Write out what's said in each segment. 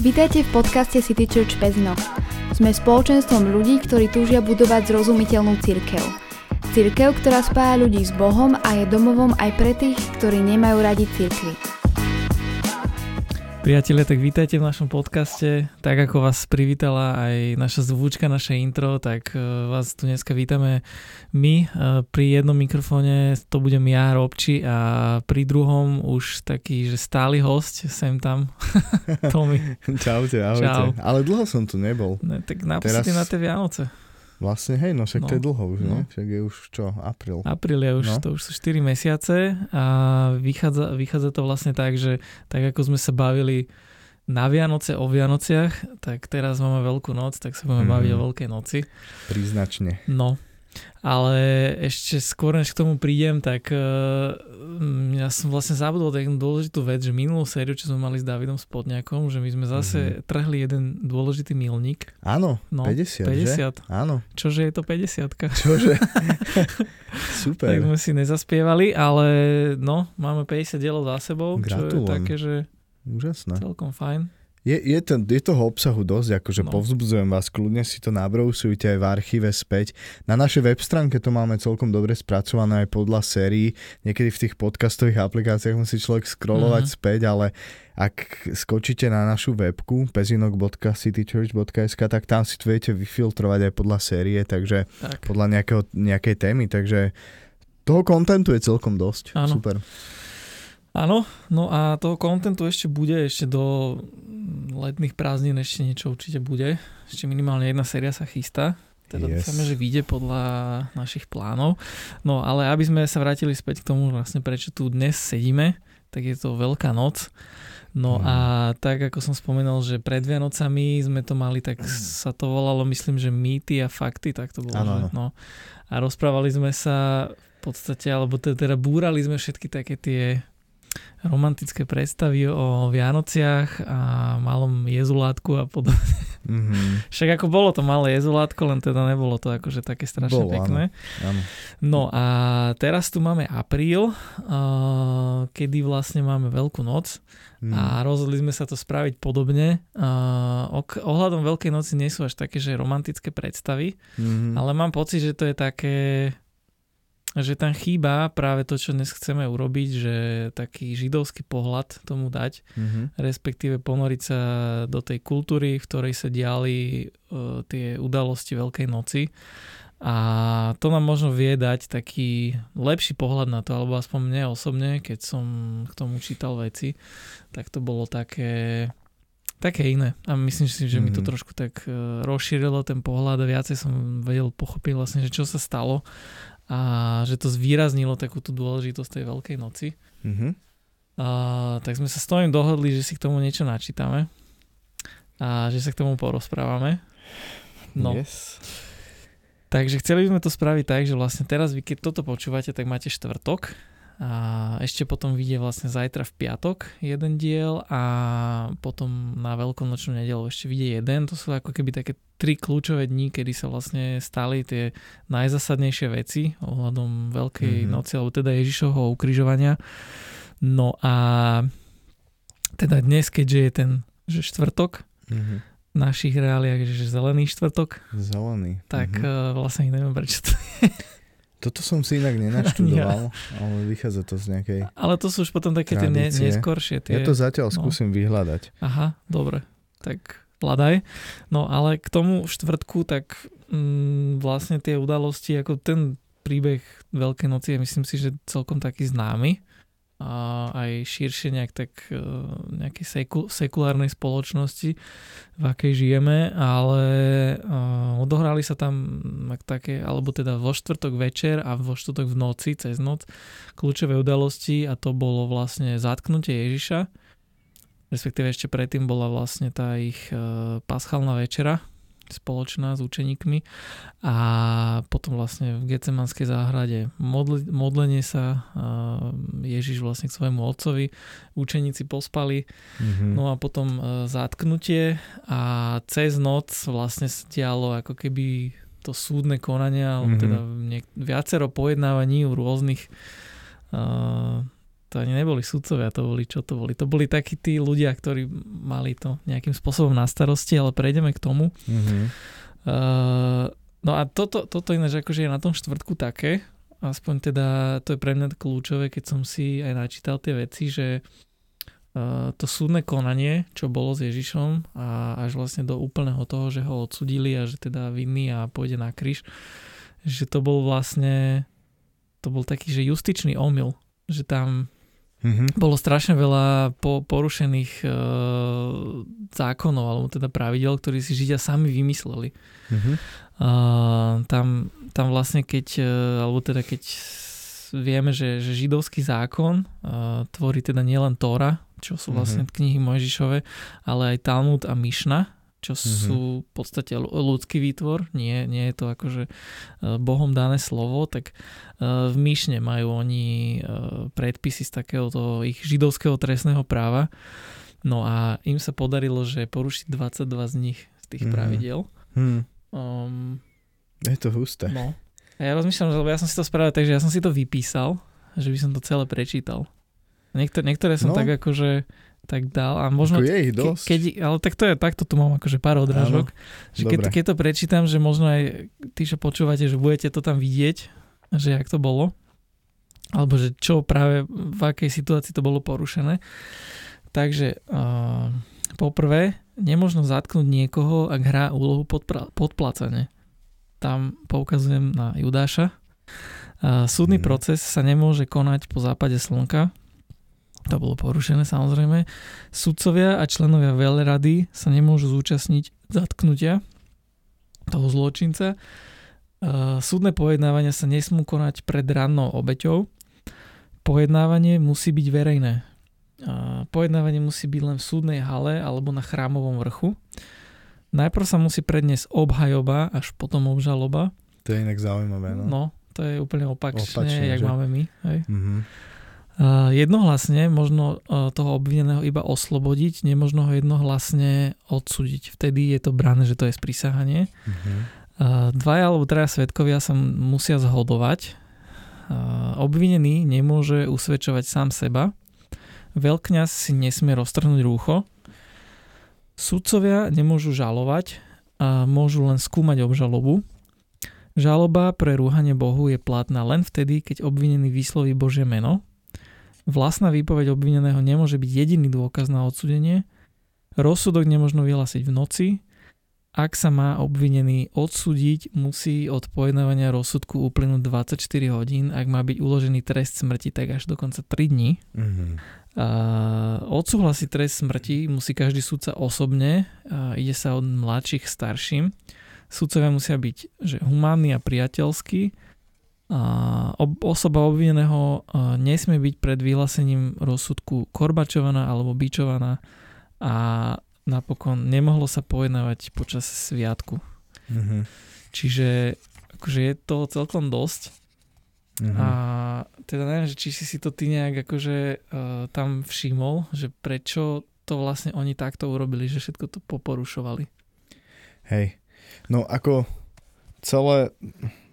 Vítajte v podcaste City Church Pezno. Sme spoločenstvom ľudí, ktorí túžia budovať zrozumiteľnú cirkev. Cirkev, ktorá spája ľudí s Bohom a je domovom aj pre tých, ktorí nemajú radi cirkvi. Priatelia, tak vítajte v našom podcaste. Tak ako vás privítala aj naša zvúčka, naše intro, tak e, vás tu dneska vítame my. E, pri jednom mikrofóne to budem ja, Robči, a pri druhom už taký, že stály host, sem tam, Tomi. Čaute, ahojte. Čau. Ale dlho som tu nebol. Ne, tak naposledy Teraz... na tie Vianoce. Vlastne, hej, no však no, to je dlho už, no. ne? Však je už čo, apríl. Apríl je už, no. to už sú 4 mesiace a vychádza, vychádza to vlastne tak, že tak ako sme sa bavili na Vianoce o Vianociach, tak teraz máme Veľkú noc, tak sa budeme mm. baviť o Veľkej noci. Príznačne. No, ale ešte skôr, než k tomu prídem, tak uh, ja som vlastne zabudol takú dôležitú vec, že minulú sériu, čo sme mali s Davidom Spodňakom, že my sme zase mm-hmm. trhli jeden dôležitý milník. Áno, no, 50, 50. Že? Áno. Čože je to 50 Čože? Super. Tak sme si nezaspievali, ale no, máme 50 dielov za sebou, Gratulujem. čo je také, že Úžasné. celkom fajn. Je, je, to, je toho obsahu dosť, akože no. povzbudzujem vás, kľudne si to nabrousujte aj v archíve späť. Na našej web stránke to máme celkom dobre spracované aj podľa sérií. Niekedy v tých podcastových aplikáciách musí človek scrollovať mm-hmm. späť, ale ak skočíte na našu webku pezinok.citychurch.sk, tak tam si to viete vyfiltrovať aj podľa série, takže tak. podľa nejakého, nejakej témy, takže toho kontentu je celkom dosť. Áno. Super. Áno, no a toho kontentu ešte bude, ešte do letných prázdnin ešte niečo určite bude. Ešte minimálne jedna séria sa chystá. Teda yes. dúfame, že vyjde podľa našich plánov. No ale aby sme sa vrátili späť k tomu, vlastne prečo tu dnes sedíme, tak je to Veľká noc. No mm. a tak ako som spomenul, že pred Vianocami sme to mali, tak sa to volalo, myslím, že mýty a fakty, tak to bolo. Ano, že, no. A rozprávali sme sa v podstate, alebo teda búrali sme všetky také tie romantické predstavy o Vianociach a malom jezulátku a podobne. Mm-hmm. Však ako bolo to malé jezulátko, len teda nebolo to akože také strašne bolo, pekné. Áno, áno. No a teraz tu máme apríl, uh, kedy vlastne máme Veľkú noc mm. a rozhodli sme sa to spraviť podobne. Uh, ok, ohľadom Veľkej noci nie sú až také, že romantické predstavy, mm-hmm. ale mám pocit, že to je také že tam chýba práve to, čo dnes chceme urobiť, že taký židovský pohľad tomu dať, mm-hmm. respektíve ponoriť sa do tej kultúry, v ktorej sa diali uh, tie udalosti Veľkej noci. A to nám možno vie dať taký lepší pohľad na to, alebo aspoň mne osobne, keď som k tomu čítal veci, tak to bolo také, také iné. A myslím si, že mm-hmm. mi to mhm. trošku tak uh, rozšírilo ten pohľad a viacej som vedel pochopiť vlastne, že čo sa stalo a že to zvýraznilo takú tú dôležitosť tej Veľkej noci. Mm-hmm. A, tak sme sa s Tomým dohodli, že si k tomu niečo načítame a že sa k tomu porozprávame. No. Yes. Takže chceli by sme to spraviť tak, že vlastne teraz vy keď toto počúvate, tak máte štvrtok a ešte potom vyjde vlastne zajtra v piatok jeden diel a potom na veľkonočnú nedelu ešte vyjde jeden. To sú ako keby také tri kľúčové dní, kedy sa vlastne stali tie najzasadnejšie veci ohľadom Veľkej mm-hmm. noci, alebo teda Ježišovho ukrižovania. No a teda dnes, keďže je ten že štvrtok, mm-hmm. našich reáliách, že zelený štvrtok. Zelený. Tak mm-hmm. vlastne neviem, prečo to je. Toto som si inak nenaštudoval, ja. ale vychádza to z nejakej Ale to sú už potom také tradície. tie neskoršie. Tie... Ja to zatiaľ no. skúsim vyhľadať. Aha, dobre. Tak hľadaj. No ale k tomu štvrtku, tak mm, vlastne tie udalosti, ako ten príbeh Veľkej noci je myslím si, že celkom taký známy aj širšie nejak tak e, nejakej seku, sekulárnej spoločnosti, v akej žijeme, ale uh, odohrali sa tam také, alebo teda vo štvrtok večer a vo štvrtok v noci, cez noc, kľúčové udalosti a to bolo vlastne zatknutie Ježiša, respektíve ešte predtým bola vlastne tá ich uh, paschálna večera, spoločná s učeníkmi a potom vlastne v Gecemanskej záhrade modl- modlenie sa Ježiš vlastne k svojmu otcovi, učeníci pospali, mm-hmm. no a potom e, zatknutie a cez noc vlastne sa dialo ako keby to súdne konania, alebo mm-hmm. teda niek- viacero pojednávaní u rôznych uh, to ani neboli sudcovia, to boli čo to boli. To boli takí tí ľudia, ktorí mali to nejakým spôsobom na starosti, ale prejdeme k tomu. Mm-hmm. Uh, no a toto, toto ináč akože je na tom štvrtku také, aspoň teda to je pre mňa kľúčové, keď som si aj načítal tie veci, že uh, to súdne konanie, čo bolo s Ježišom a až vlastne do úplného toho, že ho odsudili a že teda vinný a pôjde na kríž, že to bol vlastne to bol taký, že justičný omyl, že tam mm-hmm. bolo strašne veľa po, porušených e, zákonov, alebo teda pravidel, ktorí si Židia sami vymysleli. Mm-hmm. E, tam, tam vlastne keď, e, alebo teda keď vieme, že, že židovský zákon e, tvorí teda nielen Tóra, čo sú vlastne mm-hmm. knihy Mojžišove, ale aj Talmud a Mišna, čo mm-hmm. sú v podstate ľudský výtvor, nie, nie je to akože Bohom dané slovo, tak e, v Myšne majú oni e, predpisy z takého toho ich židovského trestného práva. No a im sa podarilo, že porušiť 22 z nich z tých mm-hmm. pravidel. Mm. Um, je to husté. No. A ja rozmýšľam, lebo ja som si to spravil tak, že ja som si to vypísal, že by som to celé prečítal. Niektoré, niektoré som no. tak akože tak dal a možno... je ich dosť. Ke, keď, ale tak to je, takto tu mám akože pár odrážok. Že keď, keď to prečítam, že možno aj tí, čo počúvate, že budete to tam vidieť, že jak to bolo, alebo že čo práve v akej situácii to bolo porušené. Takže uh, poprvé, nemožno zatknúť niekoho, ak hrá úlohu podpra- podplácanie. Tam poukazujem na Judáša. Uh, súdny hmm. proces sa nemôže konať po západe slnka, to bolo porušené samozrejme. Sudcovia a členovia veľrady sa nemôžu zúčastniť zatknutia toho zločinca. Súdne pojednávania sa nesmú konať pred rannou obeťou. Pojednávanie musí byť verejné. Pojednávanie musí byť len v súdnej hale alebo na chrámovom vrchu. Najprv sa musí predniesť obhajoba, až potom obžaloba. To je inak zaujímavé, no. No, to je úplne opačne, opačne jak že? máme my. Hej? Mm-hmm. Jednohlasne možno toho obvineného iba oslobodiť, nemožno ho jednohlasne odsúdiť. Vtedy je to brané, že to je sprísahanie. Uh-huh. Dvaja alebo traja svetkovia sa musia zhodovať. Obvinený nemôže usvedčovať sám seba. Veľkňaz si nesmie roztrhnúť rúcho. Sudcovia nemôžu žalovať a môžu len skúmať obžalobu. Žaloba pre rúhanie Bohu je platná len vtedy, keď obvinený vysloví Božie meno Vlastná výpoveď obvineného nemôže byť jediný dôkaz na odsudenie. Rozsudok nemôžno vyhlásiť v noci. Ak sa má obvinený odsúdiť, musí od pojednávania rozsudku uplynúť 24 hodín. Ak má byť uložený trest smrti, tak až dokonca 3 dní. Mm-hmm. odsúhlasiť trest smrti musí každý sudca osobne. ide sa od mladších starším. Sudcovia musia byť že humánni a priateľskí osoba obvineného nesmie byť pred vyhlásením rozsudku korbačovaná alebo bičovaná a napokon nemohlo sa pojednávať počas sviatku. Mm-hmm. Čiže akože je toho celkom dosť. Mm-hmm. A teda neviem, že či si si to ty nejak akože uh, tam všimol, že prečo to vlastne oni takto urobili, že všetko to poporušovali. Hej. No ako celé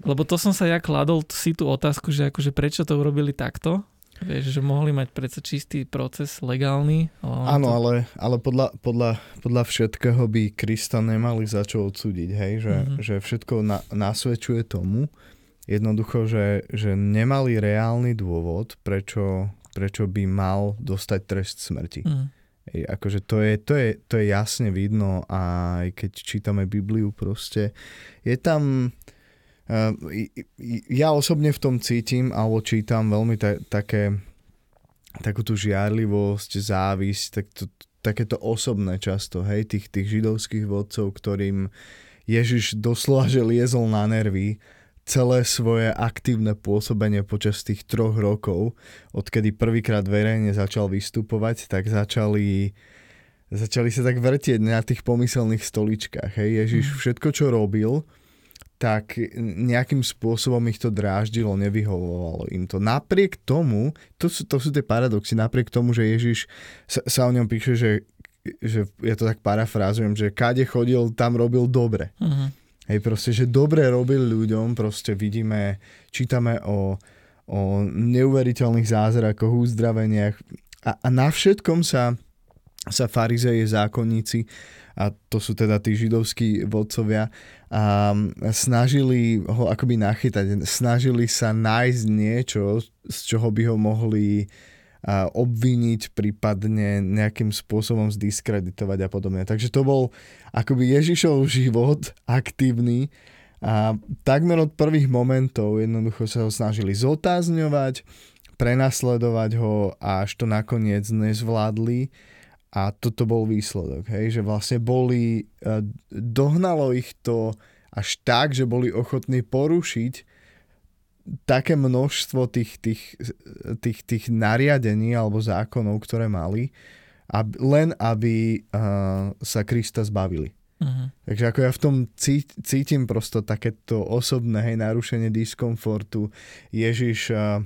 lebo to som sa ja kladol si tú otázku, že akože prečo to urobili takto, Vieš, že mohli mať predsa čistý proces, legálny. Ale Áno, to... ale, ale podľa, podľa, podľa všetkého by Krista nemali za čo odsúdiť, hej? Že, mm-hmm. že všetko na, nasvedčuje tomu, jednoducho, že, že nemali reálny dôvod, prečo, prečo by mal dostať trest smrti. Mm. Hej, akože to je, to, je, to je jasne vidno a aj keď čítame Bibliu proste, je tam ja osobne v tom cítim alebo čítam veľmi ta, také takú tú žiarlivosť, závisť, tak to, takéto osobné často, hej, tých, tých židovských vodcov, ktorým Ježiš doslova, že liezol na nervy celé svoje aktívne pôsobenie počas tých troch rokov, odkedy prvýkrát verejne začal vystupovať, tak začali začali sa tak vrtieť na tých pomyselných stoličkách. Hej. Ježiš mm. všetko, čo robil, tak nejakým spôsobom ich to dráždilo, nevyhovovalo im to. Napriek tomu, to sú, to sú tie paradoxy, napriek tomu, že Ježiš sa, sa o ňom píše, že, že ja to tak parafrázujem, že kade chodil, tam robil dobre. Uh-huh. Hej, proste, že dobre robil ľuďom, proste vidíme, čítame o, o neuveriteľných zázrakoch, uzdraveniach a, a na všetkom sa, sa farizeje zákonníci a to sú teda tí židovskí vodcovia. A snažili ho akoby nachytať, snažili sa nájsť niečo, z čoho by ho mohli obviniť, prípadne nejakým spôsobom zdiskreditovať a podobne. Takže to bol akoby Ježišov život aktívny. A takmer od prvých momentov jednoducho sa ho snažili zotázňovať, prenasledovať ho a až to nakoniec nezvládli a toto bol výsledok, hej, že vlastne boli, e, dohnalo ich to až tak, že boli ochotní porušiť také množstvo tých, tých, tých, tých nariadení alebo zákonov, ktoré mali, aby, len aby uh, sa Krista zbavili. Uh-huh. Takže ako ja v tom cítim prosto takéto osobné hej, narušenie diskomfortu. Ježiš, uh,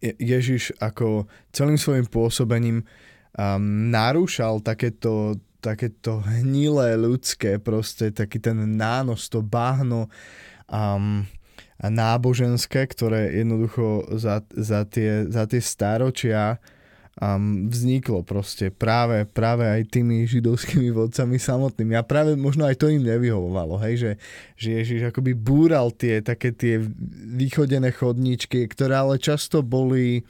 Ježiš ako celým svojim pôsobením um, narúšal takéto takéto hnilé ľudské proste, taký ten nános, to báhno um, náboženské, ktoré jednoducho za, za, tie, za tie stáročia um, vzniklo proste práve, práve aj tými židovskými vodcami samotnými. A práve možno aj to im nevyhovovalo, hej, že, že Ježiš akoby búral tie také tie vychodené chodníčky, ktoré ale často boli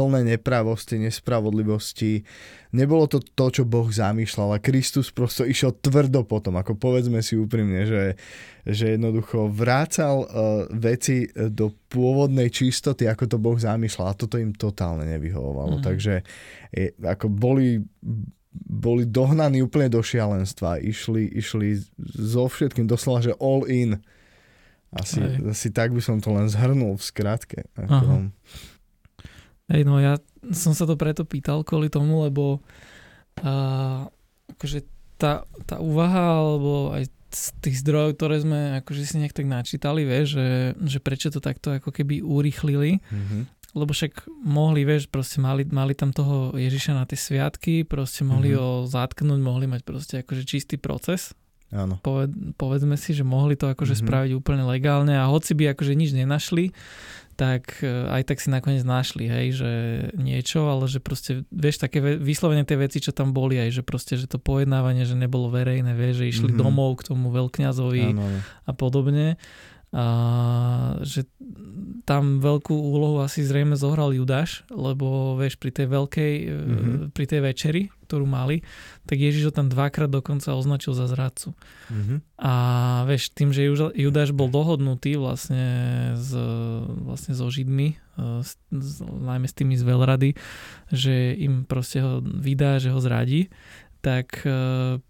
plné nepravosti, nespravodlivosti. Nebolo to to, čo Boh zamýšľal a Kristus prosto išiel tvrdo potom, ako povedzme si úprimne, že, že jednoducho vrácal uh, veci do pôvodnej čistoty, ako to Boh zamýšľal a toto im totálne nevyhovovalo. Mm. Takže je, ako boli boli dohnaní úplne do šialenstva. Išli, išli so všetkým, doslova, že all in. Asi, asi tak by som to len zhrnul v skratke. Ako, Hej, no ja som sa to preto pýtal kvôli tomu, lebo uh, akože tá, tá úvaha, alebo aj z tých zdrojov, ktoré sme akože si nejak tak načítali, vieš, že, že prečo to takto ako keby urýchlili, mm-hmm. lebo však mohli, vieš, proste mali, mali tam toho Ježiša na tie sviatky, proste mohli mm-hmm. ho zatknúť, mohli mať proste akože čistý proces. Áno. Poved, povedzme si, že mohli to akože mm-hmm. spraviť úplne legálne a hoci by akože nič nenašli, tak e, aj tak si nakoniec našli, hej, že niečo, ale že proste, vieš, také vyslovene tie veci, čo tam boli, aj že proste, že to pojednávanie, že nebolo verejné, vieš, že išli mm-hmm. domov k tomu veľkňazovi a podobne. A že tam veľkú úlohu asi zrejme zohral Judáš, lebo vieš, pri tej veľkej, mm-hmm. pri tej večeri, ktorú mali, tak Ježiš ho tam dvakrát dokonca označil za zradcu. Mm-hmm. A vieš, tým, že Judáš bol dohodnutý vlastne, s, vlastne so Židmi, e, s, s, najmä s tými z veľrady, že im proste ho vydá, že ho zradí, tak e,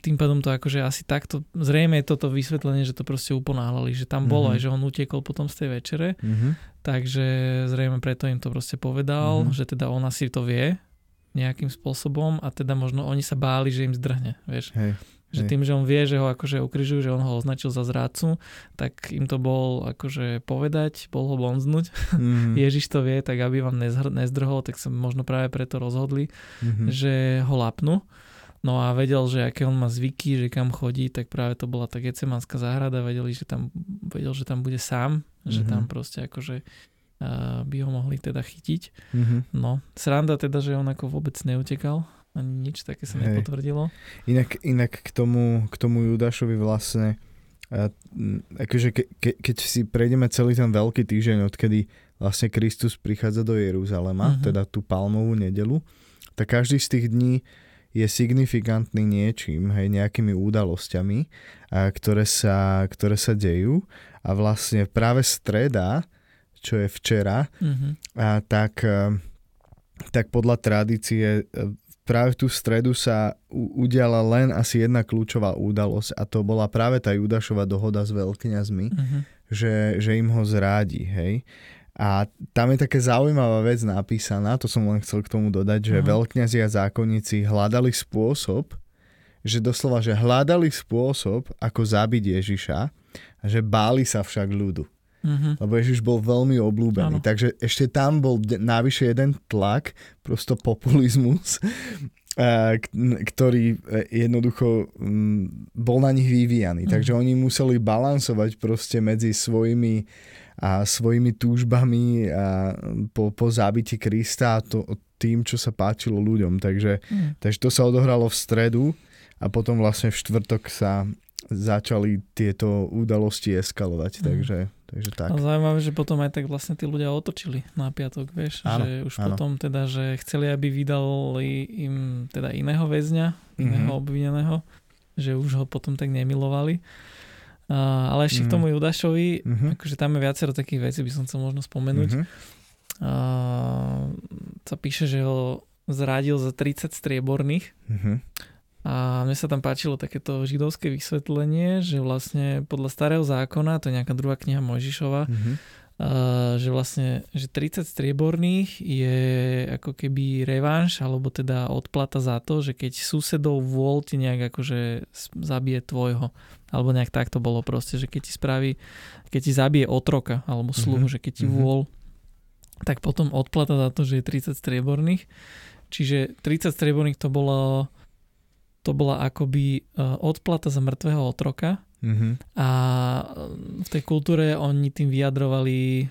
tým pádom to akože asi takto, zrejme je toto vysvetlenie, že to proste uponáhľali, že tam bolo mm-hmm. aj, že on utiekol potom z tej večere, mm-hmm. takže zrejme preto im to proste povedal, mm-hmm. že teda on asi to vie nejakým spôsobom a teda možno oni sa báli, že im zdrhne, vieš. Hej. Že tým, že on vie, že ho akože ukrižujú, že on ho označil za zrádcu, tak im to bol akože povedať, bol ho bonznúť. Mm. Ježiš to vie, tak aby vám nezdrhol, tak sa možno práve preto rozhodli, mm-hmm. že ho lapnú. No a vedel, že aké on má zvyky, že kam chodí, tak práve to bola tá Gecemanská záhrada, vedeli, že tam, vedel, že tam bude sám, mm-hmm. že tam mhm. proste akože uh, by ho mohli teda chytiť. Mm-hmm. No, sranda teda, že on ako vôbec neutekal, ani nič také sa Hej. nepotvrdilo. Inak, inak k tomu, k tomu Judášovi vlastne, uh, akože ke, ke, keď si prejdeme celý ten veľký týždeň, odkedy vlastne Kristus prichádza do Jeruzalema, mm-hmm. teda tú palmovú nedelu, tak každý z tých dní je signifikantný niečím, hej, nejakými udalosťami, a ktoré, sa, ktoré sa dejú a vlastne práve streda, čo je včera, mm-hmm. a tak, e, tak podľa tradície e, práve v tú stredu sa udiala len asi jedna kľúčová udalosť a to bola práve tá Judašova dohoda s veľkňazmi, mm-hmm. že, že im ho zrádi, hej. A tam je také zaujímavá vec napísaná, to som len chcel k tomu dodať, že uh-huh. veľkňazi a zákonníci hľadali spôsob, že doslova, že hľadali spôsob, ako zabiť Ježiša, a že báli sa však ľudu. Uh-huh. Lebo Ježiš bol veľmi obľúbený. Ano. Takže ešte tam bol navyše jeden tlak, prosto populizmus, ktorý e, jednoducho bol na nich vyvíjaný. Uh-huh. Takže oni museli balansovať proste medzi svojimi a svojimi túžbami a po, po zábiti Krista a to, tým, čo sa páčilo ľuďom. Takže, mm. takže to sa odohralo v stredu a potom vlastne v štvrtok sa začali tieto udalosti eskalovať. Mm. Takže, takže tak. A zaujímavé, že potom aj tak vlastne tí ľudia otočili na piatok, vieš, áno, že už áno. potom teda, že chceli, aby vydali im teda iného väzňa, iného mm-hmm. obvineného, že už ho potom tak nemilovali. Uh, ale ešte mm. k tomu Judašovi, mm-hmm. akože tam je viacero takých vecí, by som chcel možno spomenúť. Mm-hmm. Uh, sa píše, že ho zradil za 30 strieborných. Mm-hmm. A mne sa tam páčilo takéto židovské vysvetlenie, že vlastne podľa starého zákona, to je nejaká druhá kniha Mojžišova, mm-hmm. Že vlastne že 30 strieborných je ako keby revanš, alebo teda odplata za to, že keď susedov vôľ ti nejak akože zabije tvojho alebo nejak tak to bolo proste, že keď ti spraví, keď ti zabije otroka alebo sluhu, mm-hmm. že keď ti mm-hmm. vôľ, tak potom odplata za to, že je 30 strieborných. Čiže 30 strieborných to bolo to bola akoby uh, odplata za mŕtvého otroka mm-hmm. a e, v tej kultúre oni tým vyjadrovali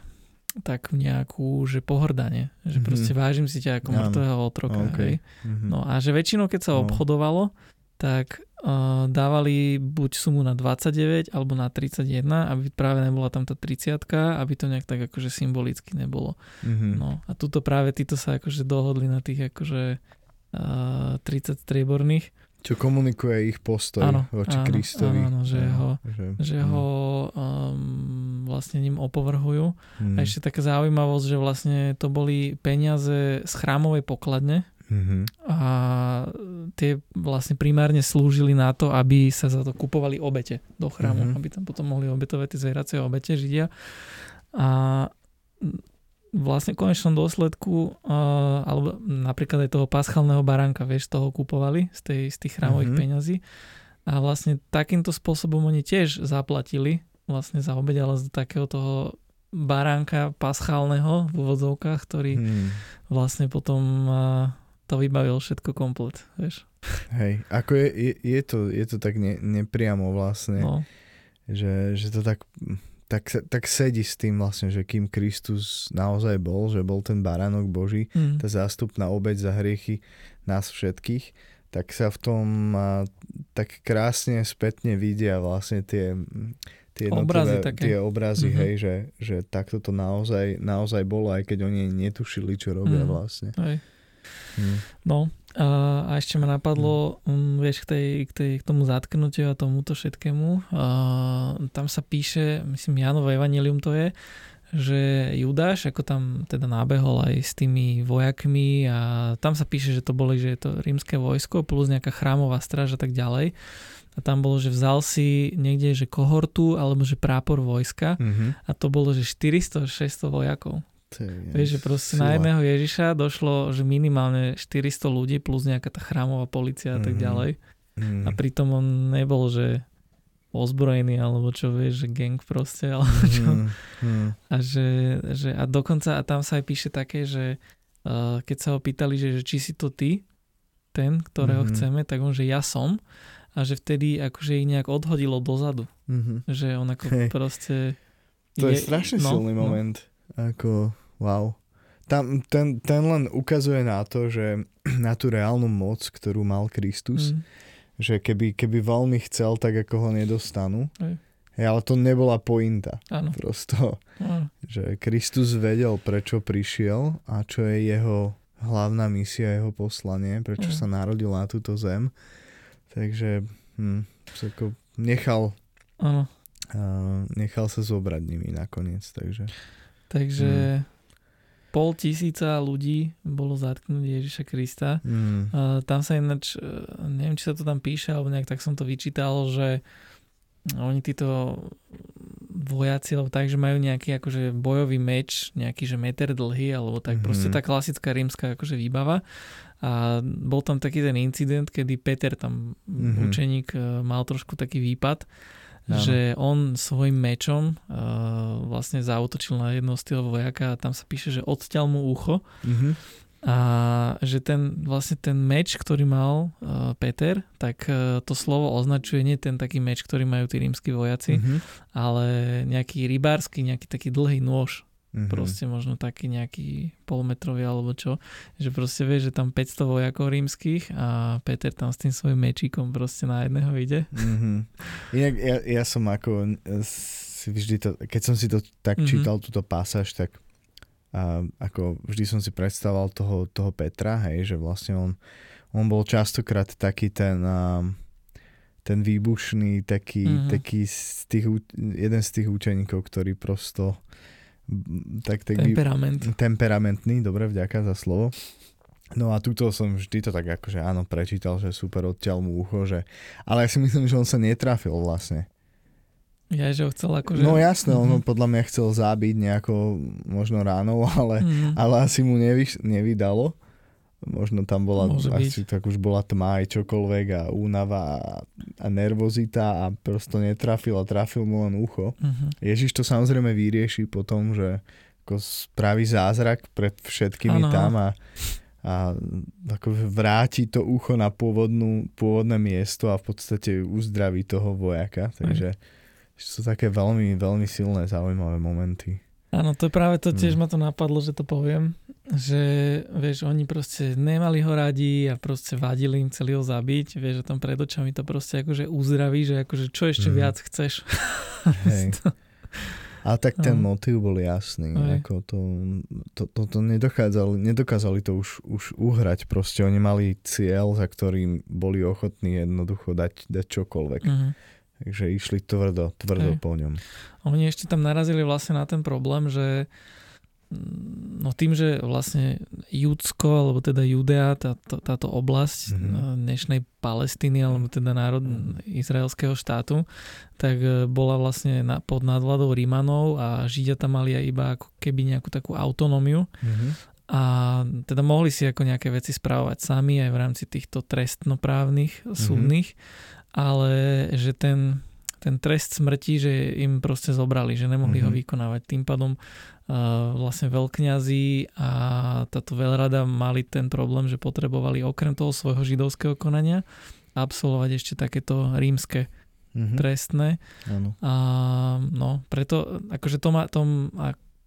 tak nejakú, že pohrdanie, že mm-hmm. proste vážim si ťa ako mŕtvého otroka. Okay. Hej? Mm-hmm. No a že väčšinou, keď sa no. obchodovalo, tak uh, dávali buď sumu na 29 alebo na 31, aby práve nebola tam tá 30 aby to nejak tak akože symbolicky nebolo. Mm-hmm. No a tuto práve títo sa akože dohodli na tých akože uh, 30 strieborných. Čo komunikuje ich postoj áno, voči áno, Kristovi. Áno, že áno, ho, že, že mm. ho um, vlastne ním opovrhujú. Mm. A ešte taká zaujímavosť, že vlastne to boli peniaze z chrámovej pokladne, Mm-hmm. A tie vlastne primárne slúžili na to, aby sa za to kupovali obete do chrámu, mm-hmm. aby tam potom mohli obetovať tie zvieracie obete Židia. A vlastne v konečnom dôsledku, uh, alebo napríklad aj toho paschalného baránka, vieš, toho kupovali z, tej, z tých chrámových mm-hmm. peňazí. A vlastne takýmto spôsobom oni tiež zaplatili vlastne za obeď, ale z takého toho baránka paschálneho v úvodzovkách, ktorý mm. vlastne potom uh, to vybavil všetko komplet, vieš. Hej, ako je, je, je, to, je to tak ne, nepriamo vlastne, no. že, že to tak, tak, tak sedí s tým vlastne, že kým Kristus naozaj bol, že bol ten baránok Boží, mm. tá zástupná obeď za hriechy nás všetkých, tak sa v tom tak krásne spätne vidia vlastne tie, tie obrazy, také. tie obrazy mm-hmm. hej, že, že takto to naozaj, naozaj bolo, aj keď oni netušili, čo robia mm. vlastne. Hej. Hmm. No a, a ešte ma napadlo, hmm. vieš, k, tej, k, tej, k tomu zatknutiu a tomuto všetkému. A, tam sa píše, myslím, Janové Evangelium to je, že Judáš, ako tam teda nábehol aj s tými vojakmi a tam sa píše, že to boli, že je to rímske vojsko plus nejaká chrámová stráž a tak ďalej. A tam bolo, že vzal si niekde, že kohortu alebo že prápor vojska mm-hmm. a to bolo, že 400-600 vojakov. Vieš, že proste sila. na jedného Ježiša došlo, že minimálne 400 ľudí plus nejaká tá chrámová policia a tak mm-hmm. ďalej. Mm. A pritom on nebol, že ozbrojený alebo čo vieš, že gang proste, alebo čo. Mm. A že, že a dokonca a tam sa aj píše také, že uh, keď sa ho pýtali, že, že či si to ty, ten, ktorého mm-hmm. chceme, tak on, že ja som a že vtedy akože ich nejak odhodilo dozadu. Mm-hmm. Že on ako hey. proste... To je, je strašne no, silný no. Ako, wow. Tam, ten, ten len ukazuje na to, že na tú reálnu moc, ktorú mal Kristus, mm. že keby, keby veľmi chcel, tak ako ho nedostanú. Aj. Ale to nebola pointa. Áno. Prosto, Áno. že Kristus vedel, prečo prišiel a čo je jeho hlavná misia, jeho poslanie, prečo Áno. sa narodil na túto zem. Takže hm, ako nechal, Áno. Uh, nechal sa zobrať nimi nakoniec. Takže... Takže mm. pol tisíca ľudí bolo zatknúť Ježiša Krista. Mm. Uh, tam sa ináč, uh, neviem, či sa to tam píše, alebo nejak tak som to vyčítal, že oni títo vojaci, alebo tak, že majú nejaký akože bojový meč, nejaký že meter dlhý, alebo tak mm-hmm. proste tá klasická rímska akože výbava. A bol tam taký ten incident, kedy Peter, tam mm-hmm. učeník, uh, mal trošku taký výpad Áno. že on svojim mečom uh, vlastne zautočil na jedného z tých vojaka a tam sa píše, že odťal mu ucho. Mm-hmm. A že ten, vlastne ten meč, ktorý mal uh, Peter, tak uh, to slovo označuje nie ten taký meč, ktorý majú tí rímsky vojaci, mm-hmm. ale nejaký rybársky, nejaký taký dlhý nôž. Mm-hmm. Proste možno taký nejaký polmetrový alebo čo. Že proste vieš, že tam 500 vojakov rímskych a Peter tam s tým svojim mečíkom proste na jedného ide. Mm-hmm. Inak ja, ja som ako si vždy to, keď som si to tak mm-hmm. čítal, túto pasáž, tak a ako vždy som si predstavoval toho, toho Petra, hej, že vlastne on, on bol častokrát taký ten, ten výbušný, taký, mm-hmm. taký z tých, jeden z tých učeníkov, ktorý prosto tak, tak Temperament. Temperamentný, dobre, vďaka za slovo. No a túto som vždy to tak akože áno, prečítal, že super odtiaľ mu ucho, že... Ale ja si myslím, že on sa netrafil vlastne. Ja, že ho chcel akože... No jasné, mm-hmm. on podľa mňa chcel zábiť nejako možno ráno, ale, mm-hmm. ale asi mu nevy, nevydalo. Možno tam bola, Môže asi byť. tak už bola tma aj čokoľvek a únava a, a nervozita a prosto netrafil a trafil mu len ucho. Mm-hmm. Ježiš to samozrejme vyrieši potom, že ako spraví zázrak pred všetkými ano. tam a, a ako vráti to ucho na pôvodnú, pôvodné miesto a v podstate uzdraví toho vojaka. Takže... Aj sú také veľmi, veľmi silné, zaujímavé momenty. Áno, to je práve to, tiež mm. ma to napadlo, že to poviem, že vieš, oni proste nemali ho radi a proste vadili im, chceli ho zabiť, vieš, že tam pred očami to proste akože uzdraví, že akože čo ešte mm. viac chceš. Hej. A tak ten no. motív bol jasný, Hej. ako to, to, to, to nedokázali, nedokázali to už, už uhrať, proste oni mali cieľ, za ktorým boli ochotní jednoducho dať, dať čokoľvek. Mm. Takže išli tvrdo, tvrdo Hej. po ňom. Oni ešte tam narazili vlastne na ten problém, že no tým, že vlastne Judsko, alebo teda Judea, tá, táto oblasť mm-hmm. dnešnej Palestíny, alebo teda národ izraelského štátu, tak e, bola vlastne na, pod nadvládou Rímanov a Židia tam mali aj iba ako keby nejakú takú autonómiu. Mm-hmm. A teda mohli si ako nejaké veci správovať sami aj v rámci týchto trestnoprávnych, mm-hmm. súdnych ale že ten, ten trest smrti, že im proste zobrali, že nemohli mm-hmm. ho mhm. vykonávať. Tým pádom uh, vlastne veľkňazí a táto veľrada mali ten problém, že potrebovali okrem toho svojho židovského konania absolvovať ešte takéto rímske mm-hmm. trestné. Ano. A no, preto akože to má, to,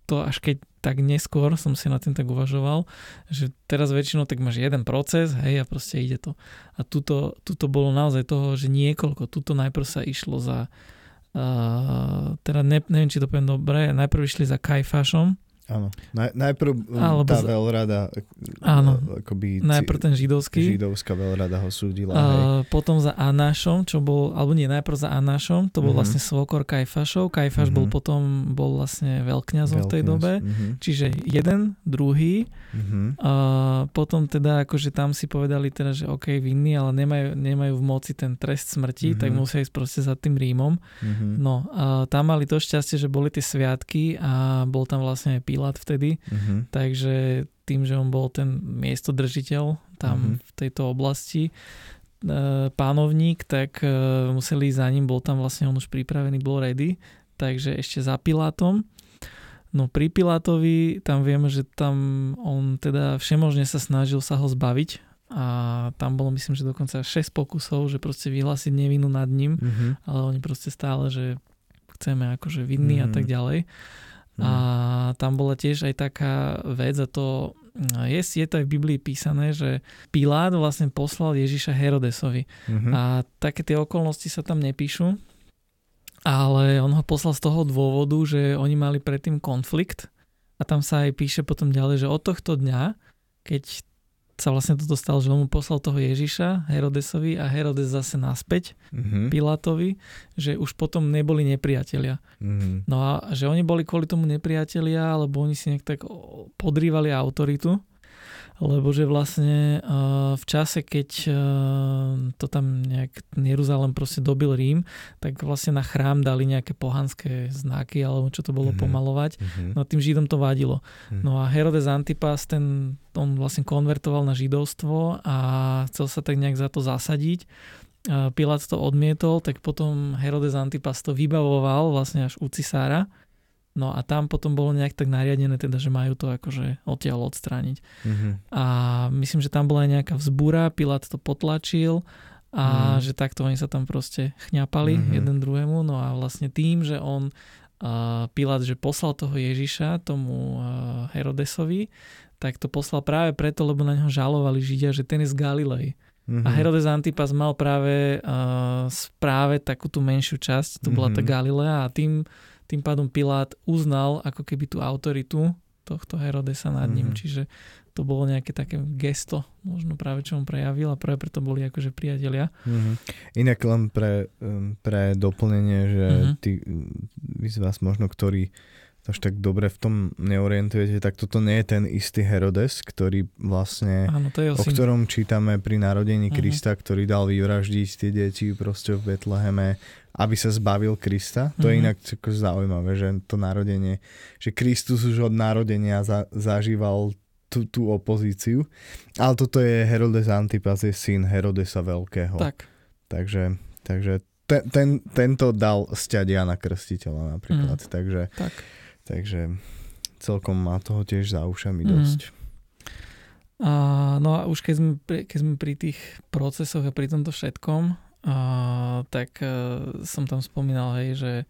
to až keď tak neskôr som si na tým tak uvažoval, že teraz väčšinou tak máš jeden proces, hej, a proste ide to. A tuto, tuto bolo naozaj toho, že niekoľko, tuto najprv sa išlo za, uh, teda ne, neviem, či to poviem dobre, najprv išli za Kajfášom, Áno. Naj, najprv um, Alebo tá veľrada, áno, akoby najprv ten židovský. Židovská veľrada ho súdila. Uh, potom za Anášom, čo bol, alebo nie, najprv za Anášom, to bol uh-huh. vlastne svokor Kajfašov. Kajfaš uh-huh. bol potom, bol vlastne veľkňazom v tej dobe. Uh-huh. Čiže jeden, druhý. Uh-huh. Uh, potom teda, akože tam si povedali teda, že OK, vinní, ale nemajú, nemajú v moci ten trest smrti, uh-huh. tak musia ísť proste za tým Rímom. Uh-huh. No, uh, tam mali to šťastie, že boli tie sviatky a bol tam vlastne aj Pilát vtedy, uh-huh. takže tým, že on bol ten miestodržiteľ tam uh-huh. v tejto oblasti, e, pánovník, tak e, museli ísť za ním, bol tam vlastne on už pripravený, bol ready, takže ešte za Pilátom. No pri Pilátovi tam vieme, že tam on teda všemožne sa snažil sa ho zbaviť a tam bolo myslím, že dokonca 6 pokusov, že proste vyhlásiť nevinu nad ním, uh-huh. ale oni proste stále, že chceme akože vinný uh-huh. a tak ďalej. Mm. A tam bola tiež aj taká vec a to je, je to aj v Biblii písané, že Pilát vlastne poslal Ježiša Herodesovi. Mm-hmm. A také tie okolnosti sa tam nepíšu, ale on ho poslal z toho dôvodu, že oni mali predtým konflikt a tam sa aj píše potom ďalej, že od tohto dňa, keď sa vlastne toto stalo, že on mu poslal toho Ježiša Herodesovi a Herodes zase naspäť mm-hmm. Pilátovi, že už potom neboli nepriatelia. Mm-hmm. No a že oni boli kvôli tomu nepriatelia, alebo oni si nejak tak podrývali autoritu lebo že vlastne uh, v čase, keď uh, to tam nejak Jeruzalém proste dobil Rím, tak vlastne na chrám dali nejaké pohanské znaky, alebo čo to bolo mm-hmm. pomalovať. Mm-hmm. No tým Židom to vadilo. Mm-hmm. No a Herodes Antipas, ten, on vlastne konvertoval na židovstvo a chcel sa tak nejak za to zasadiť. Pilát to odmietol, tak potom Herodes Antipas to vybavoval vlastne až u cisára No a tam potom bolo nejak tak nariadené, teda, že majú to akože odtiaľ odstrániť. Mm-hmm. A myslím, že tam bola aj nejaká vzbúra, Pilát to potlačil a mm. že takto oni sa tam proste chňapali mm-hmm. jeden druhému. No a vlastne tým, že on, uh, Pilát, že poslal toho Ježiša tomu uh, Herodesovi, tak to poslal práve preto, lebo na neho žalovali Židia, že ten je z Galilei. Mm-hmm. A mhm. Herodes Antipas mal práve uh, správe takú tú menšiu časť, to bola mm-hmm. tá mhm. Galilea a tým tým pádom Pilát uznal ako keby tú autoritu tohto Herodesa nad ním, mm-hmm. čiže to bolo nejaké také gesto, možno práve čo on prejavil a práve preto boli akože priatelia. Mm-hmm. Inak len pre, um, pre doplnenie, že mm-hmm. tí, vy z vás možno, ktorí až tak dobre v tom neorientujete, tak toto nie je ten istý Herodes, ktorý vlastne, Áno, to je o ktorom čítame pri narodení uh-huh. Krista, ktorý dal vyvraždiť tie deti proste v Betleheme, aby sa zbavil Krista. To je mhm. inak zaujímavé, že to narodenie, že Kristus už od narodenia za, zažíval tú, tú opozíciu, ale toto je Herodes Antipas, je syn Herodesa Veľkého. Tak. Takže, takže ten, ten, tento dal stiať Jana Krstiteľa napríklad, uh-huh. takže... Tak Takže celkom má toho tiež za ušami mhm. dosť. Mm. A, no a už keď sme, keď sme pri tých procesoch a pri tomto všetkom, tak e, som tam spomínal, hej, že e,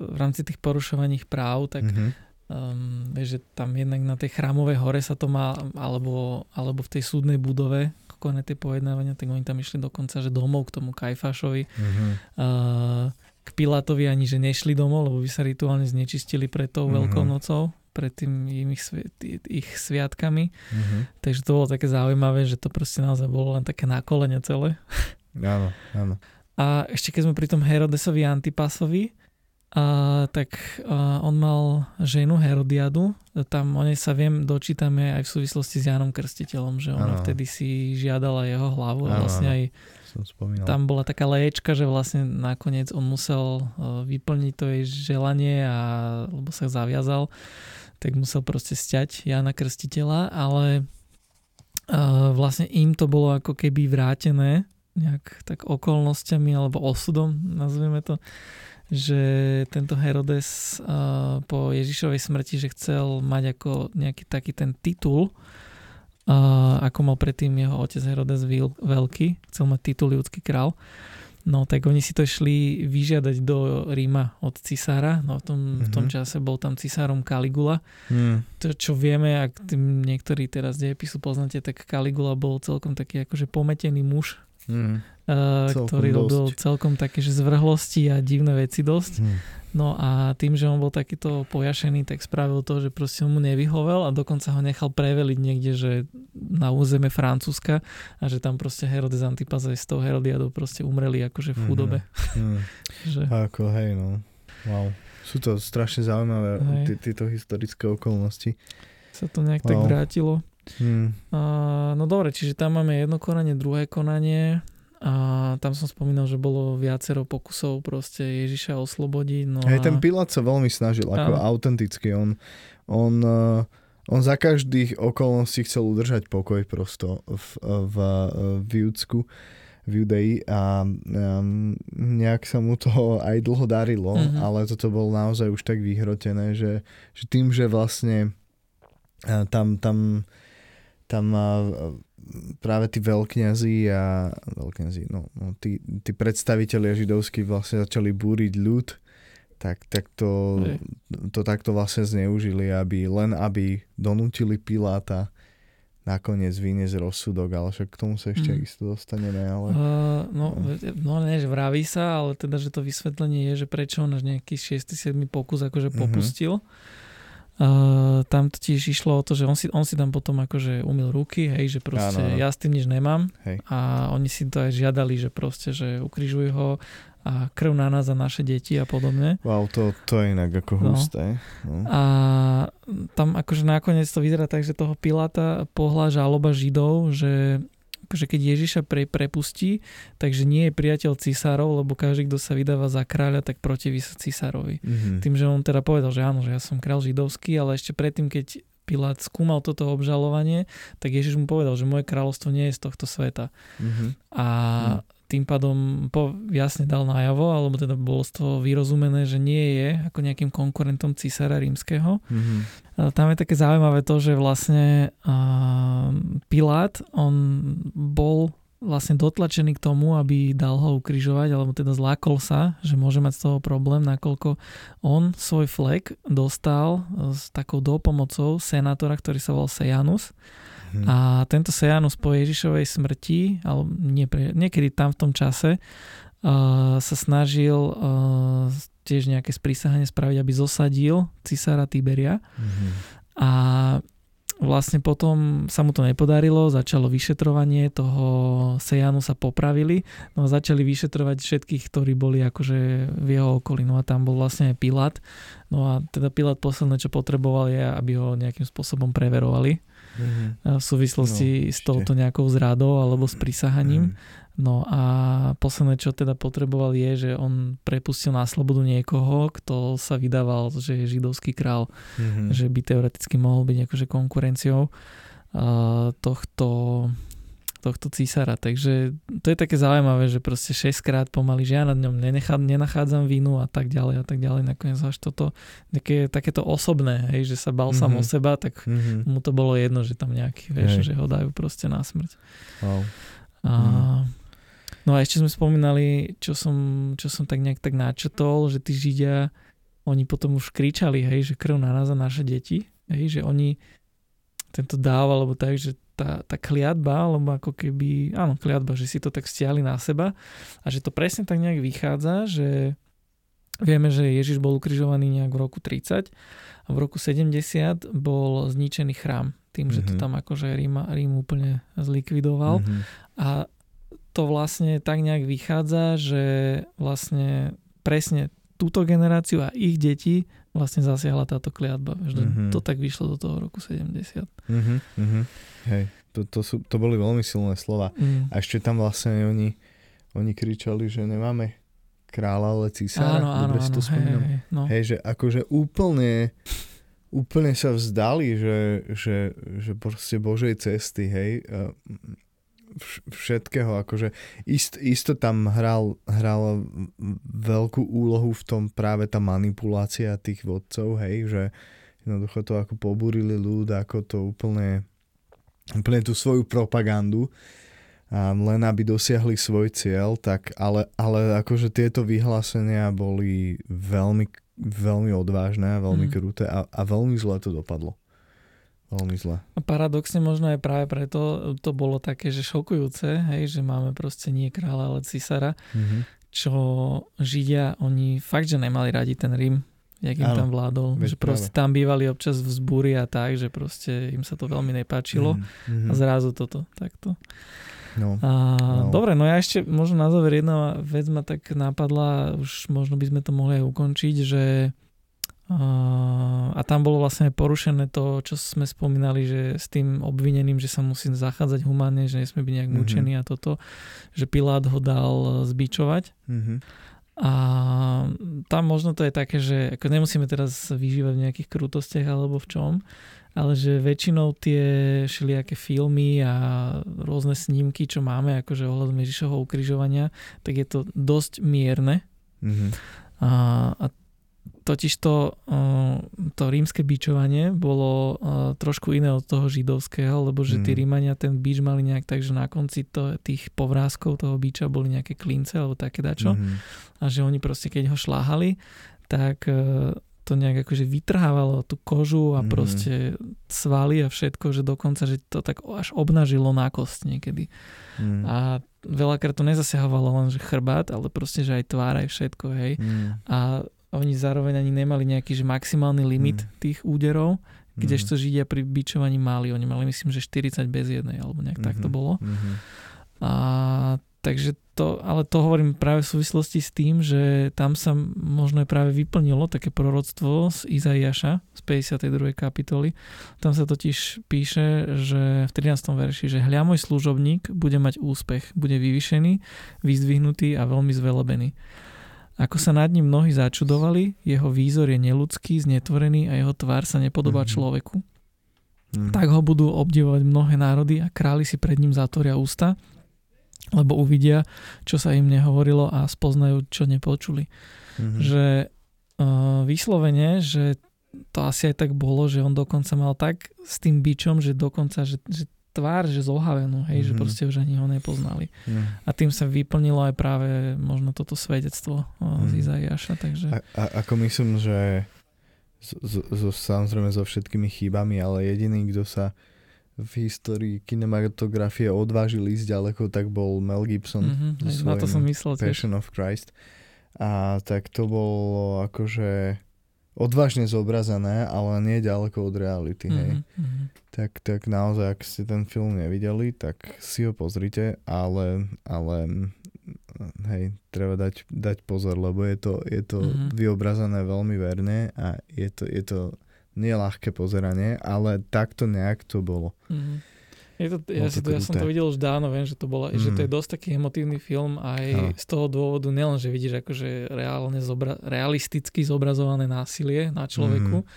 v rámci tých porušovaní práv, tak mm-hmm. um, vieš, že tam jednak na tej chrámovej hore sa to má, alebo, alebo v tej súdnej budove, konečné tie pojednávania, tak oni tam išli dokonca, že domov k tomu Kajfášovi. Mm-hmm. Uh, k Pilátovi ani, že nešli domov, lebo by sa rituálne znečistili pred tou mm-hmm. Veľkou nocou, pred tým ich, ich sviatkami. Mm-hmm. Takže to bolo také zaujímavé, že to proste naozaj bolo len také nakolenie celé. Áno, áno. A ešte keď sme pri tom Herodesovi Antipasovi, a, tak a, on mal ženu Herodiadu, tam o nej sa viem, dočítame aj v súvislosti s Jánom Krstiteľom, že ona ano. vtedy si žiadala jeho hlavu a vlastne aj som spomínal. Tam bola taká léčka, že vlastne nakoniec on musel e, vyplniť to jej želanie a lebo sa zaviazal, tak musel proste stiať Jana Krstiteľa, ale uh, vlastne im to bolo ako keby vrátené nejak tak okolnostiami alebo osudom, nazveme to, že tento Herodes uh, po Ježišovej smrti, že chcel mať ako nejaký taký ten titul, uh, ako mal predtým jeho otec Herodes Veľký, chcel mať titul ľudský král. No tak oni si to išli vyžiadať do Ríma od cisára, no v tom, mm-hmm. v tom mhm. čase bol tam cisárom Caligula. Mm. To čo vieme, ak tým niektorí teraz dejepisu poznáte, tak Caligula bol celkom taký akože pometený muž, mm. uh, ktorý dosť. robil celkom také že zvrhlosti a divné veci dosť. Mm. No a tým, že on bol takýto pojašený, tak spravil to, že proste mu nevyhovel a dokonca ho nechal preveliť niekde, že na územie Francúzska a že tam proste Herodes Antipas aj s tou Herodiadou proste umreli akože v chudobe. Mm-hmm. že... Ako hej, no. Wow. Sú to strašne zaujímavé tieto historické okolnosti. Sa to nejak wow. tak vrátilo. Hmm. A, no dobre, čiže tam máme jedno konanie, druhé konanie. A tam som spomínal, že bolo viacero pokusov proste Ježiša oslobodiť. No Hej, a... ten Pilát sa veľmi snažil, ako a... autenticky. On, on, uh, on za každých okolností chcel udržať pokoj prosto v, v, v Júdsku v Judei a um, nejak sa mu to aj dlho darilo, mm-hmm. ale toto bolo naozaj už tak vyhrotené, že, že tým, že vlastne uh, tam, tam, tam práve tí veľkňazi a veľkňazi, no, no tí, tí predstavitelia židovskí vlastne začali búriť ľud, tak, tak to, to takto vlastne zneužili, aby len aby donútili Piláta nakoniec vyniesť rozsudok, ale však k tomu sa ešte mm. isto dostaneme. Ale... Uh, no, no, že vraví sa, ale teda, že to vysvetlenie je, že prečo on až nejaký 6-7 pokus akože mm-hmm. Uh, tam tiež išlo o to, že on si, on si tam potom akože umil ruky, hej, že proste ano. ja s tým nič nemám hej. a oni si to aj žiadali, že proste, že ukrižuj ho a krv na nás a naše deti a podobne. Wow, to, to je inak ako no. husté. No. A tam akože nakoniec to vyzerá tak, že toho Pilata pohľa žaloba Židov, že že keď Ježiša pre, prepustí, takže nie je priateľ cisárov, lebo každý, kto sa vydáva za kráľa, tak protiví sa cisárovi. Mm-hmm. Tým, že on teda povedal, že áno, že ja som kráľ židovský, ale ešte predtým, keď Pilát skúmal toto obžalovanie, tak Ježiš mu povedal, že moje kráľovstvo nie je z tohto sveta. Mm-hmm. A mm. Tým pádom po, jasne dal najavo, alebo teda bolo z toho vyrozumené, že nie je ako nejakým konkurentom císara rímskeho. Mm-hmm. Tam je také zaujímavé to, že vlastne uh, Pilát, on bol vlastne dotlačený k tomu, aby dal ho ukrižovať, alebo teda zlákol sa, že môže mať z toho problém, nakoľko on svoj flek dostal s takou dopomocou senátora, ktorý sa volal Sejanus. Hmm. A tento Sejanus po Ježišovej smrti, alebo nie, niekedy tam v tom čase, uh, sa snažil uh, tiež nejaké sprísahanie spraviť, aby zosadil cisára Tiberia. Hmm. A vlastne potom sa mu to nepodarilo, začalo vyšetrovanie toho Sejanu sa popravili, no a začali vyšetrovať všetkých, ktorí boli akože v jeho okolí, no a tam bol vlastne aj Pilát, no a teda Pilát posledné, čo potreboval je, aby ho nejakým spôsobom preverovali mm-hmm. v súvislosti no, s touto nejakou zrádou alebo s prísahaním. Mm-hmm. No a posledné, čo teda potreboval je, že on prepustil na slobodu niekoho, kto sa vydával, že je židovský král, mm-hmm. že by teoreticky mohol byť akože konkurenciou uh, tohto, tohto císara. Takže to je také zaujímavé, že proste 6 krát pomaly, že ja nad ňom nenechá, nenachádzam vínu a tak ďalej a tak ďalej. Nakoniec až toto také, takéto osobné, hej, že sa bal mm-hmm. sám o seba, tak mm-hmm. mu to bolo jedno, že tam nejaký, vieš, že ho dajú proste na smrť. Wow. A, mm. No a ešte sme spomínali, čo som, čo som tak nejak tak načetol, že tí Židia, oni potom už kričali, hej, že krv na nás a naše deti, hej, že oni tento dáv, alebo tak, že tá, tá kliatba, alebo ako keby, áno, kliatba, že si to tak stiahli na seba a že to presne tak nejak vychádza, že vieme, že Ježiš bol ukrižovaný nejak v roku 30 a v roku 70 bol zničený chrám tým, že mm-hmm. to mhm. tam akože Rím, Rím úplne zlikvidoval mm-hmm. a to vlastne tak nejak vychádza, že vlastne presne túto generáciu a ich deti vlastne zasiahla táto kliatba. Mm-hmm. To tak vyšlo do toho roku 70. Mm-hmm, mm-hmm. Hej, to, to, sú, to boli veľmi silné slova. Mm. A ešte tam vlastne oni, oni kričali, že nemáme kráľa, ale císara. Áno, áno, áno, hej, hej, no. hej, že akože úplne úplne sa vzdali, že, že, že proste Božej cesty, hej všetkého, akože ist, isto tam hral, hral veľkú úlohu v tom práve tá manipulácia tých vodcov, hej, že jednoducho to ako pobúrili ľud, ako to úplne, úplne tú svoju propagandu len aby dosiahli svoj cieľ, tak ale, ale akože tieto vyhlásenia boli veľmi, veľmi odvážne a veľmi mm. kruté a, a veľmi zle to dopadlo. Veľmi zle. A paradoxne možno aj práve preto to bolo také, že šokujúce, hej, že máme proste nie kráľa, ale císara, mm-hmm. čo Židia, oni fakt, že nemali radi ten Rím, jak im Áno, tam vládol. Že proste práve. tam bývali občas vzbúry a tak, že proste im sa to veľmi nepáčilo mm-hmm. a zrazu toto, takto. No, a, no. Dobre, no ja ešte možno na záver jedna vec ma tak napadla, už možno by sme to mohli aj ukončiť, že a tam bolo vlastne porušené to, čo sme spomínali, že s tým obvineným, že sa musí zachádzať humánne, že nesmie byť nejak mm-hmm. mučený a toto, že Pilát ho dal zbičovať. Mm-hmm. A tam možno to je také, že ako nemusíme teraz vyžívať v nejakých krutostiach alebo v čom, ale že väčšinou tie všelijaké filmy a rôzne snímky, čo máme akože ohľadom Ježišovho ukrižovania, tak je to dosť mierne. Mm-hmm. A, a Totiž to, eh, to rímske bičovanie bolo eh, trošku iné od toho židovského, lebo že tí mm. Rímania ten bič mali nejak tak, že na konci to, tých povrázkov toho biča boli nejaké klince alebo také dačo. Mm. A že oni proste keď ho šláhali, tak eh, to nejak akože vytrhávalo tú kožu a mm. proste svaly a všetko, že dokonca, že to tak až obnažilo na kost niekedy. Mm. A veľakrát to nezasiahovalo len, že chrbát, ale proste, že aj tvár, aj všetko, hej. Mm. A oni zároveň ani nemali nejaký že maximálny limit mm. tých úderov, kdežto mm. Židia pri bičovaní mali. Oni mali myslím, že 40 bez jednej, alebo nejak mm-hmm. tak to mhm. bolo. Mm-hmm. A takže to, ale to hovorím práve v súvislosti s tým, že tam sa možno práve vyplnilo také proroctvo z Izaiaša z 52. kapitoly. Tam sa totiž píše, že v 13. verši, že hľa môj služobník bude mať úspech, bude vyvyšený, vyzdvihnutý a veľmi zvelebený. Ako sa nad ním mnohí začudovali, jeho výzor je neludský, znetvorený a jeho tvár sa nepodobá mm-hmm. človeku. Mm-hmm. Tak ho budú obdivovať mnohé národy a králi si pred ním zatvoria ústa lebo uvidia, čo sa im nehovorilo a spoznajú, čo nepočuli. Mm-hmm. Že uh, vyslovene, že to asi aj tak bolo, že on dokonca mal tak s tým bičom, že dokonca, že, že tvár, že zohavenú, hej, mm-hmm. že mhm. proste už ani ho nepoznali. Mm. A tým sa vyplnilo aj práve možno toto svedectvo mm. z mhm. Izaiáša, takže... A, a, ako myslím, že so, so, samozrejme so všetkými chybami, ale jediný, kto sa v histórii kinematografie odvážil ísť ďaleko, tak bol Mel Gibson. Mm-hmm, na to som myslel. Passion tiež. of Christ. A tak to bolo akože odvážne zobrazené, ale nie ďaleko od reality, hej. Mm-hmm. Tak, tak naozaj, ak ste ten film nevideli, tak si ho pozrite, ale, ale hej, treba dať, dať pozor, lebo je to, je to mm-hmm. vyobrazené veľmi verne a je to, je to nie ľahké pozeranie, ale takto nejak to bolo. Mm-hmm. Je to, ja, si to, ja som to videl už dávno, viem, že to, bolo, mm. že to je dosť taký emotívny film aj no. z toho dôvodu, nielen, že vidíš akože reálne zobra, realisticky zobrazované násilie na človeku, mm.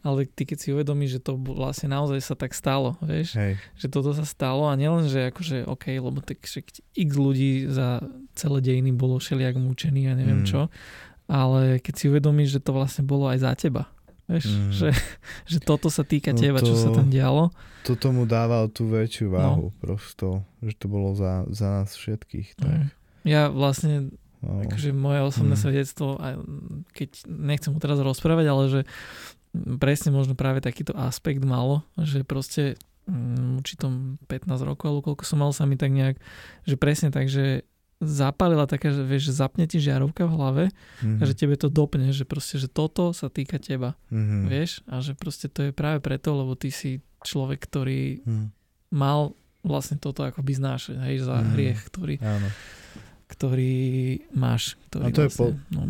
ale ty keď si uvedomíš, že to vlastne naozaj sa tak stalo, vieš, Hej. že toto sa stalo a nielen, že akože OK, lebo tak x ľudí za celé dejiny bolo všelijak mučený a neviem mm. čo, ale keď si uvedomíš, že to vlastne bolo aj za teba, Vieš, mm. že, že toto sa týka no teba, to, čo sa tam dialo. To tomu dával tú väčšiu no. váhu no. prosto, že to bolo za, za nás všetkých. Tak. Mm. Ja vlastne, no. akože moje osobné mm. svedectvo, keď nechcem mu teraz rozprávať, ale že presne možno práve takýto aspekt malo, že proste um, určitom 15 rokov, alebo koľko som mal sa mi tak nejak, že presne tak, že zapálila taká, že vieš, že zapne ti žiarovka v hlave mm-hmm. a že tebe to dopne, že proste, že toto sa týka teba, mm-hmm. vieš, a že proste to je práve preto, lebo ty si človek, ktorý mm. mal vlastne toto akoby znášať, hej, za mm. hriech, ktorý, Áno. ktorý máš. Ktorý a to vlastne, je po, no.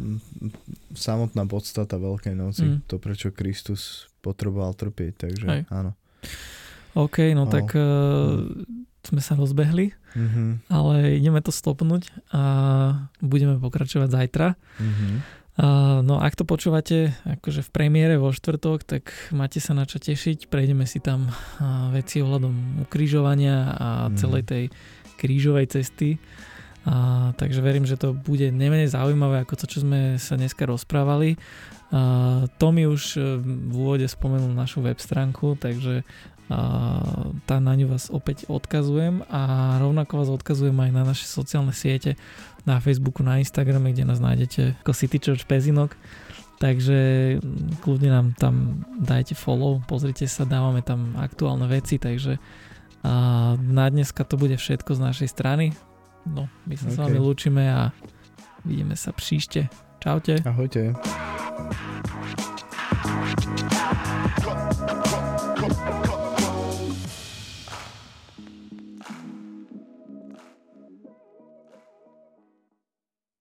samotná podstata Veľkej noci, mm. to prečo Kristus potreboval trpieť, takže hej. áno. OK, no, no. tak uh, sme sa rozbehli, mm-hmm. ale ideme to stopnúť a budeme pokračovať zajtra. Mm-hmm. Uh, no ak to počúvate akože v premiére vo štvrtok, tak máte sa na čo tešiť. Prejdeme si tam uh, veci ohľadom ukrižovania a mm-hmm. celej tej krížovej cesty. A, takže verím, že to bude nemenej zaujímavé ako to, čo sme sa dneska rozprávali. A, Tomi už e, v úvode spomenul našu web stránku, takže tá na ňu vás opäť odkazujem a rovnako vás odkazujem aj na naše sociálne siete na Facebooku, na Instagrame, kde nás nájdete ako City Church Pezinok. Takže mm, kľudne nám tam dajte follow, pozrite sa, dávame tam aktuálne veci, takže a na dneska to bude všetko z našej strany. No, my sa okay. s vami lúčime a vidíme sa příště. Čaute. Ahojte.